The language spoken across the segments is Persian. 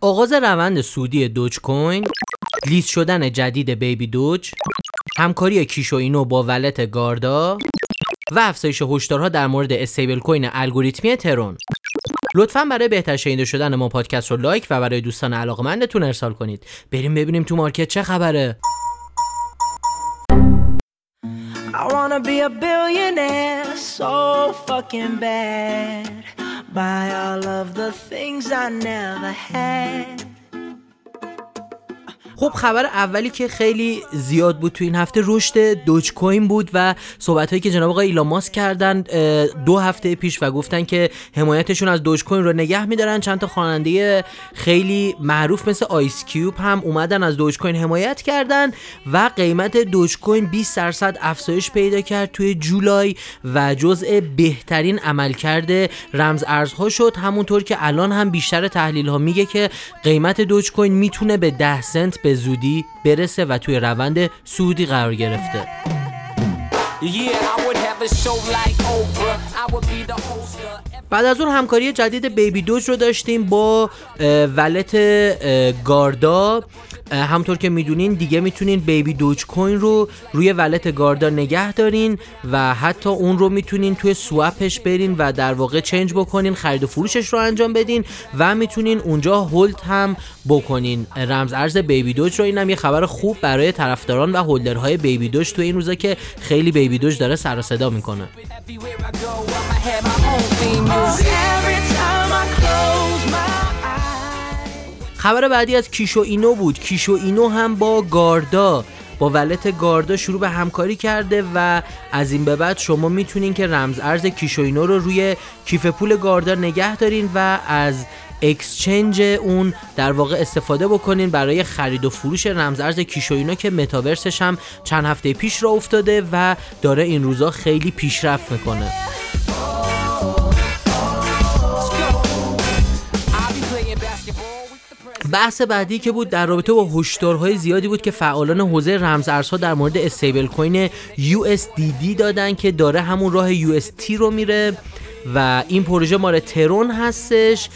آغاز روند صعودی دوج کوین لیست شدن جدید بیبی دوج همکاری کیشو اینو با wallet گاردا و افزایش هشدارها در مورد stablecoin الگوریتمی ترون. لطفا برای بهتر شنیده شدن ما پادکست رو like و برای دوستان علاقمندتون ارسال کنید. بریم ببینیم تو market چه خبره. I wanna be a billionaire so fucking bad. Buy all of the things I never had. خب خبر اولی که خیلی زیاد بود تو این هفته رشد دوج کوین بود و صحبت هایی که جناب آقای ایلان ماسک کردن دو هفته پیش و گفتن که حمایتشون از دوج کوین رو نگه میدارن. چند تا خواننده خیلی معروف مثل آیس کیوب هم اومدن از دوج کوین حمایت کردن و قیمت دوج کوین 20 درصد افزایش پیدا کرد توی جولای و جزء بهترین عملکرد رمز ارزها شد. همونطور که الان هم بیشتر تحلیل ها میگه که قیمت دوج کوین می‌تونه به 10 سنت به زودی برسه و توی روند سودی قرار گرفته. بعد از اون همکاری جدید بیبی دوج رو داشتیم با ولت گاردا. همطور که می‌دونین دیگه می‌تونین بیبی دوج کوین رو روی ولت گاردا نگه دارین و حتی اون رو می‌تونین توی سوپش برین و در واقع چنج بکنین خرید و فروشش رو انجام بدین و می‌تونین اونجا هولد هم بکنین. رمز ارز بیبی دوج رو اینم یه خبر خوب برای طرفداران و هولدرهای بیبی دوج تو این روزا که خیلی بیبی دوج داره سر صدا می‌کنه. خبر بعدی از کیشو اینو بود. کیشو اینو هم با گاردا. با ولت گاردا شروع به همکاری کرده و از این به بعد شما می‌تونین که رمز ارز کیشوینو رو روی کیف پول گاردا نگه دارین و از اکسچنج اون در واقع استفاده بکنین برای خرید و فروش رمز ارز کیشوینو که متاورسش هم چند هفته پیش را افتاده و داره این روزا خیلی پیشرفت می‌کنه. بحث بعدی که بود در رابطه با هشدارهای زیادی بود که فعالان حوزه رمز ارزها در مورد استیبل کوین USDD دادن که داره همون راه UST رو میره. و این پروژه مال ترون هستش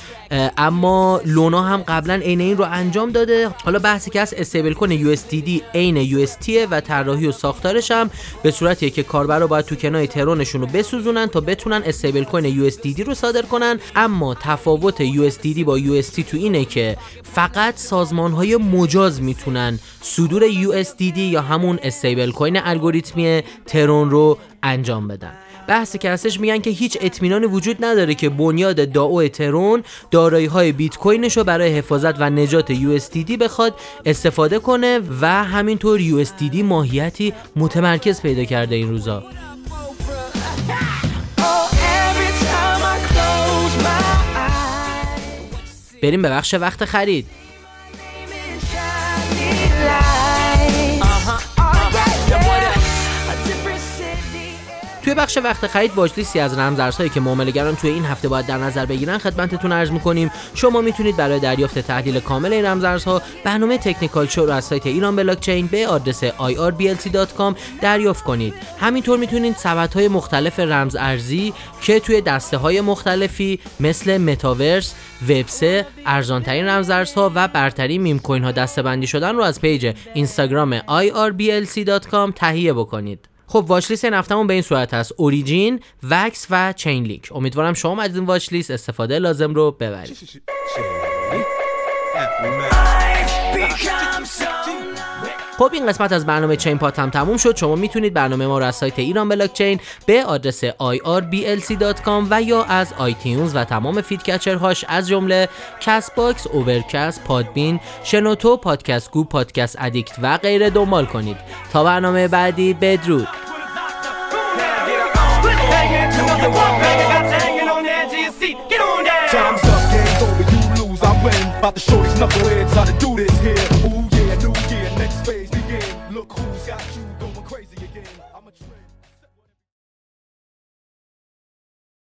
اما لونا هم قبلا عین این رو انجام داده. حالا بحثی که از استیبل کوین USDD عین UST و طراحی و ساختارش هم به صورتیه که کاربرا باید توکنای ترونشون رو بسوزونن تا بتونن استیبل کوین USDD رو صادر کنن. اما تفاوت USDD با UST تو اینه که فقط سازمان های مجاز می‌تونن صدور USDD یا همون استیبل کوین الگوریتمی ترون رو انجام بدن. بحثی که هستش میگن که هیچ اطمینانی وجود نداره که بنیاد داو ترون دارایی های بیت کوینش رو برای حفاظت و نجات USDD بخواد استفاده کنه و همینطور USDD ماهیتی متمرکز پیدا کرده این روزا. بریم به بخش وقت خرید. توی بخش وقت خرید واج لیستی از رمزارزهایی که معاملهگران توی این هفته باید در نظر بگیرن خدمتتون عرض می‌کنیم. شما می‌تونید برای دریافت تحلیل کامل این رمزارزها برنامه تکنیکال شو رو از سایت ایران بلاکچین به آدرس irblc.com دریافت کنید. همینطور می‌تونید های مختلف رمز ارزی که توی دسته های مختلفی مثل متاورس، وب 3 ارزانترین رمزارزها و برترین meme coin ها دسته‌بندی شدن رو از page اینستاگرام irblc.com تهیه بکنید. خب watchlist به این صورت هست. اوریجین وکس و چین لینک امیدوارم شما از این watchlist استفاده لازم رو ببرید. خب این قسمت از برنامه چین پات هم تموم شد. شما می‌تونید برنامه ما رو از سایت ایران بلاک چین به آدرس irblc.com و یا از آیتیونز و تمام feed هاش از جمله کست باکس، اوورکست، پادبین، شنوتو، پادکست گو، پادکست ادیکت و غیره دنبال کنید. تا برنامه بعدی بدرود. you want, baby. Got on the edge of your seat. Get on down. Time's up, game's over. You lose, I win. About the shorties, knuckleheads, how to do this here. Ooh.